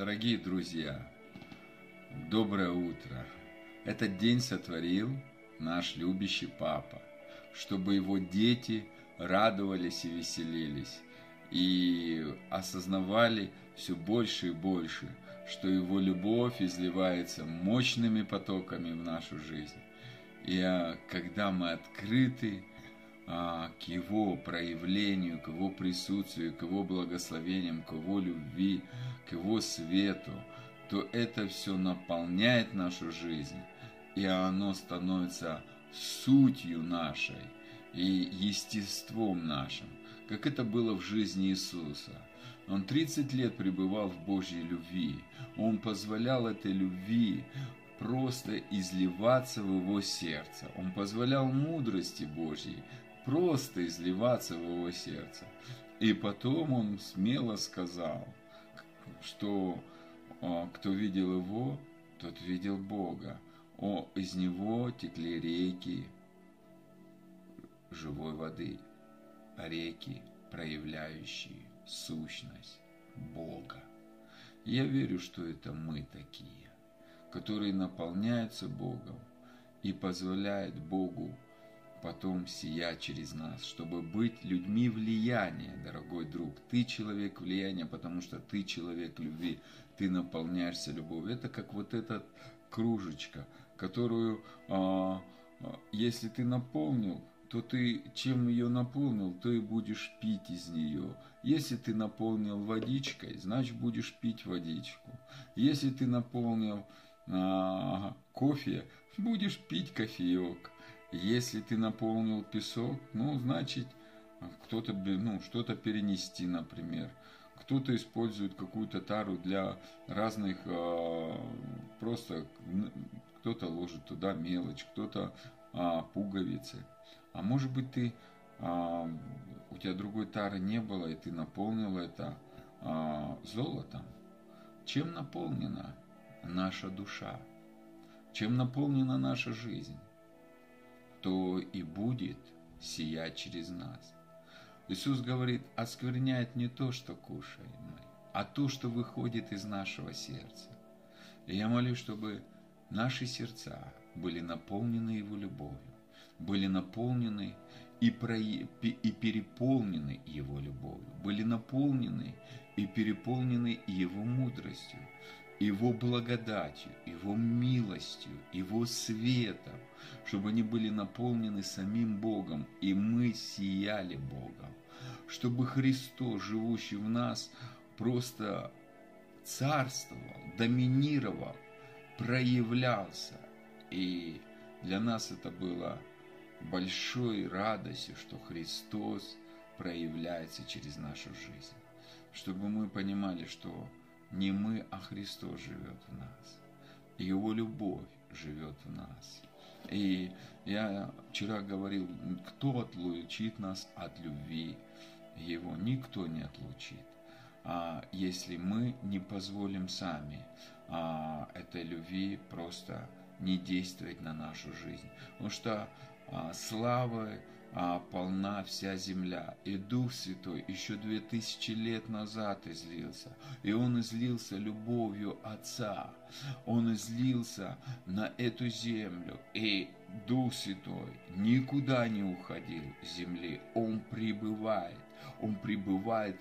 Дорогие друзья, доброе утро. Этот день сотворил наш любящий Папа, чтобы его дети радовались и веселились, и осознавали все больше и больше, что его любовь изливается мощными потоками в нашу жизнь. И а, когда мы открыты к Его проявлению, к Его присутствию, к Его благословениям, к Его любви, к Его свету, то это все наполняет нашу жизнь, и оно становится сутью нашей и естеством нашим, как это было в жизни Иисуса. Он 30 лет пребывал в Божьей любви. Он позволял этой любви просто изливаться в его сердце. Он позволял мудрости Божьей просто изливаться в его сердце. И потом он смело сказал, что а, кто видел его, тот видел Бога. О, из него текли реки живой воды, реки, проявляющие сущность Бога. Я верю, что это мы такие, которые наполняются Богом и позволяют Богу потом сиять через нас, чтобы быть людьми влияния, дорогой друг. Ты человек влияния, потому что ты человек любви, ты наполняешься любовью. Это как вот эта кружечка, которую, а, а, если ты наполнил, то ты чем ее наполнил, то и будешь пить из нее. Если ты наполнил водичкой, значит будешь пить водичку. Если ты наполнил а, кофе, будешь пить кофеек. Если ты наполнил песок, ну, значит, кто-то, ну, что-то перенести, например. Кто-то использует какую-то тару для разных, э, просто кто-то ложит туда мелочь, кто-то э, пуговицы. А может быть ты, э, у тебя другой тары не было, и ты наполнил это э, золотом. Чем наполнена наша душа? Чем наполнена наша жизнь? То и будет сиять через нас. Иисус говорит, оскверняет не то, что кушаем мы, а то, что выходит из нашего сердца. И я молюсь, чтобы наши сердца были наполнены Его любовью, были наполнены и, про... и переполнены Его любовью, были наполнены и переполнены Его мудростью, Его благодатью, Его милостью, Его светом, чтобы они были наполнены самим Богом, и мы сияли Богом, чтобы Христос, живущий в нас, просто царствовал, доминировал, проявлялся. И для нас это было большой радостью, что Христос проявляется через нашу жизнь. Чтобы мы понимали, что не мы, а Христос живет в нас. Его любовь живет в нас. И я вчера говорил, кто отлучит нас от любви Его? Никто не отлучит. А если мы не позволим сами а, этой любви просто не действовать на нашу жизнь. Потому что а, славы полна вся земля. И Дух Святой еще две тысячи лет назад излился. И Он излился любовью Отца. Он излился на эту землю. И Дух Святой никуда не уходил с земли. Он пребывает. Он пребывает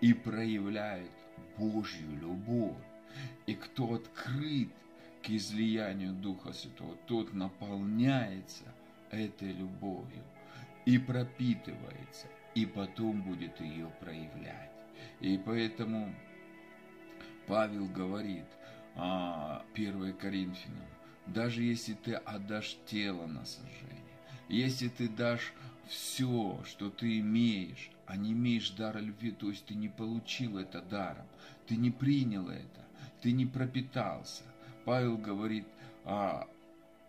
и проявляет Божью любовь. И кто открыт к излиянию Духа Святого, тот наполняется этой любовью и пропитывается, и потом будет ее проявлять. И поэтому Павел говорит, 1 а, Коринфянам, даже если ты отдашь тело на сожжение, если ты дашь все, что ты имеешь, а не имеешь дара любви, то есть ты не получил это даром, ты не принял это, ты не пропитался. Павел говорит, а,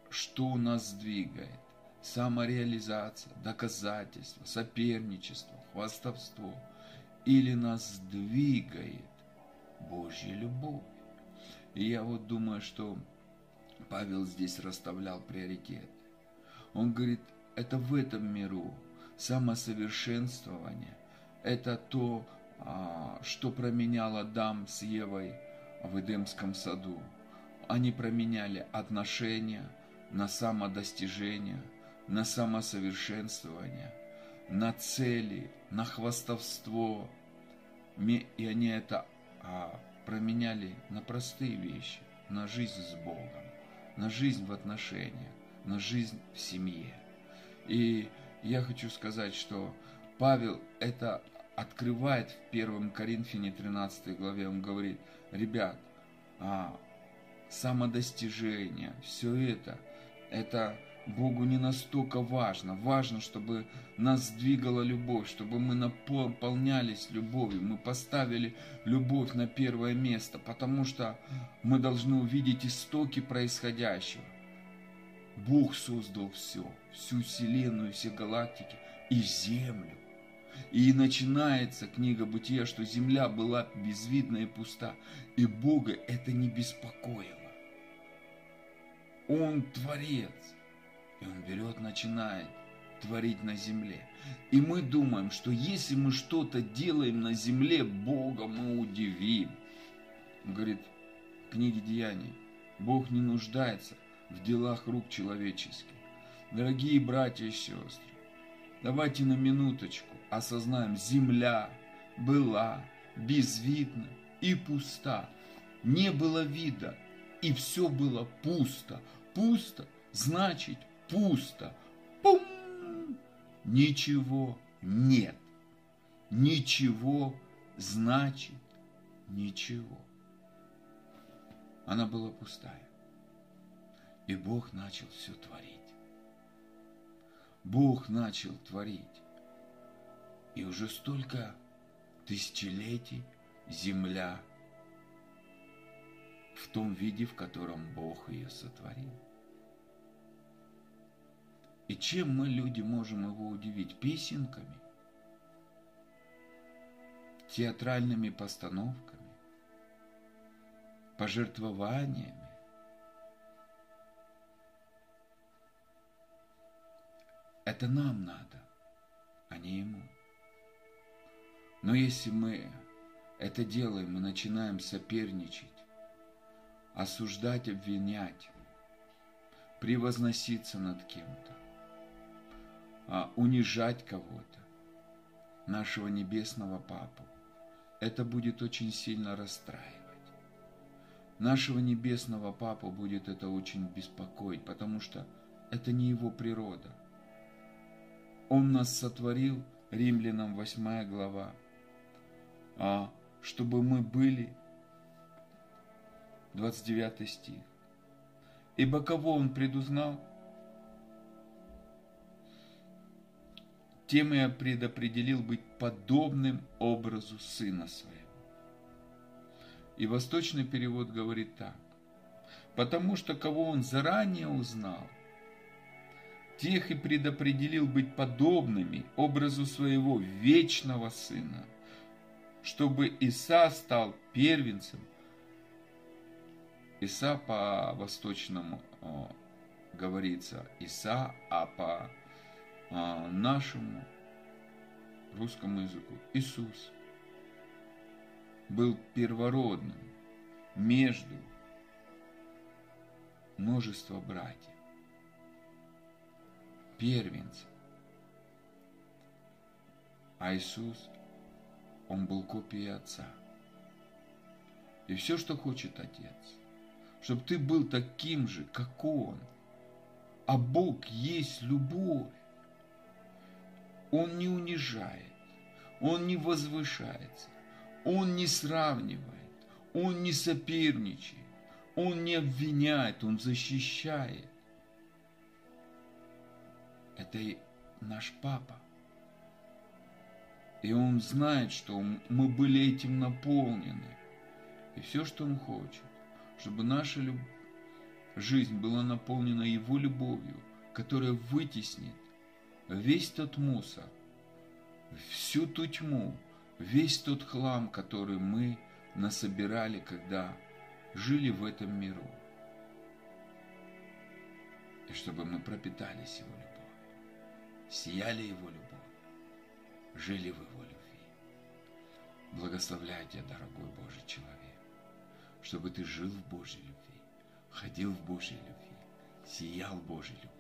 что нас двигает? Самореализация, доказательство, соперничество, хвастовство, или нас двигает Божья любовь. И я вот думаю, что Павел здесь расставлял приоритеты. Он говорит, это в этом миру самосовершенствование, это то, а, что променял Адам с Евой в Эдемском саду. Они променяли отношения на самодостижение, на самосовершенствование, на цели, на хвастовство. И они это а, променяли на простые вещи, на жизнь с Богом, на жизнь в отношениях, на жизнь в семье. И я хочу сказать, что Павел это открывает в 1 Коринфяне 13 главе. Он говорит, ребят, а, самодостижение, все это, это Богу не настолько важно. Важно, чтобы нас двигала любовь, чтобы мы наполнялись любовью, мы поставили любовь на первое место, потому что мы должны увидеть истоки происходящего. Бог создал все, всю Вселенную, все галактики и Землю. И начинается книга Бытия, что земля была безвидна и пуста, и Бога это не беспокоило. Он творец, и Он берет, начинает творить на земле. И мы думаем, что если мы что-то делаем на земле, Бога мы удивим. Он говорит в книге Деяний, Бог не нуждается в делах рук человеческих. Дорогие братья и сестры, давайте на минуточку осознаем, земля была безвидна и пуста. Не было вида, и все было пусто. Пусто значит пусто. Пум! Ничего нет. Ничего значит ничего. Она была пустая. И Бог начал все творить. Бог начал творить. И уже столько тысячелетий земля в том виде, в котором Бог ее сотворил. И чем мы, люди, можем его удивить? Песенками, театральными постановками, пожертвованиями. Это нам надо, а не ему. Но если мы это делаем и начинаем соперничать, осуждать, обвинять, превозноситься над кем-то, а, унижать кого-то, нашего небесного Папу, это будет очень сильно расстраивать. Нашего небесного Папу будет это очень беспокоить, потому что это не его природа. Он нас сотворил, Римлянам 8 глава, а чтобы мы были, 29 стих. Ибо кого он предузнал, тем я предопределил быть подобным образу Сына Своего. И восточный перевод говорит так. Потому что кого он заранее узнал, тех и предопределил быть подобными образу своего вечного Сына, чтобы Иса стал первенцем. Иса по восточному говорится Иса, а по а, нашему русскому языку. Иисус был первородным между множества братьев, первенцем. А Иисус, Он был копией Отца. И все, что хочет Отец, чтобы ты был таким же, как Он. А Бог есть любовь. Он не унижает, Он не возвышается, Он не сравнивает, Он не соперничает, Он не обвиняет, Он защищает. Это наш папа. И он знает, что мы были этим наполнены. И все, что он хочет, чтобы наша люб... жизнь была наполнена его любовью, которая вытеснит весь тот мусор, всю ту тьму, весь тот хлам, который мы насобирали, когда жили в этом миру. И чтобы мы пропитались Его любовью, сияли Его любовью, жили в Его любви. Благословляйте, дорогой Божий человек, чтобы ты жил в Божьей любви, ходил в Божьей любви, сиял Божьей любовью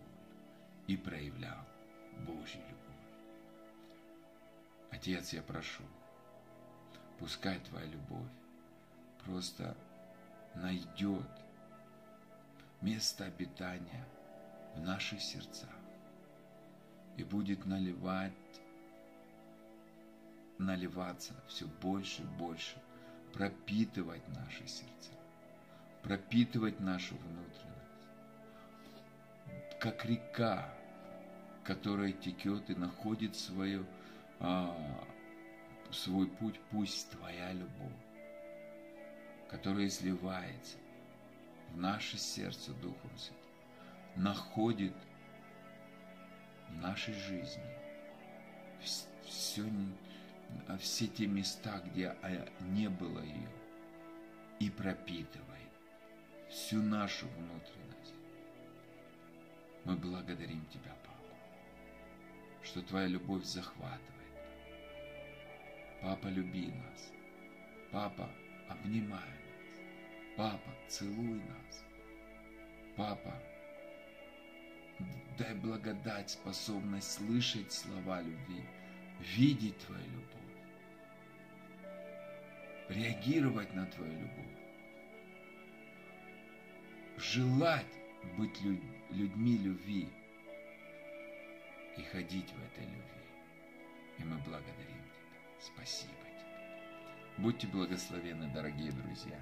и проявлял Божью любовь. Отец, я прошу, пускай Твоя любовь просто найдет место обитания в наших сердцах и будет наливать, наливаться все больше и больше, пропитывать наши сердца, пропитывать нашу внутренность, как река, которая текет и находит свою, а, свой путь, пусть Твоя любовь, которая изливается в наше сердце Духом Святым, находит в нашей жизни все, все те места, где не было ее, и пропитывает всю нашу внутренность. Мы благодарим Тебя, Папа, что Твоя любовь захватывает. Папа, люби нас. Папа, обнимай нас. Папа, целуй нас. Папа, дай благодать, способность слышать слова любви, видеть Твою любовь, реагировать на Твою любовь, желать быть людьми любви и ходить в этой любви. И мы благодарим Тебя. Спасибо Тебе. Будьте благословены, дорогие друзья.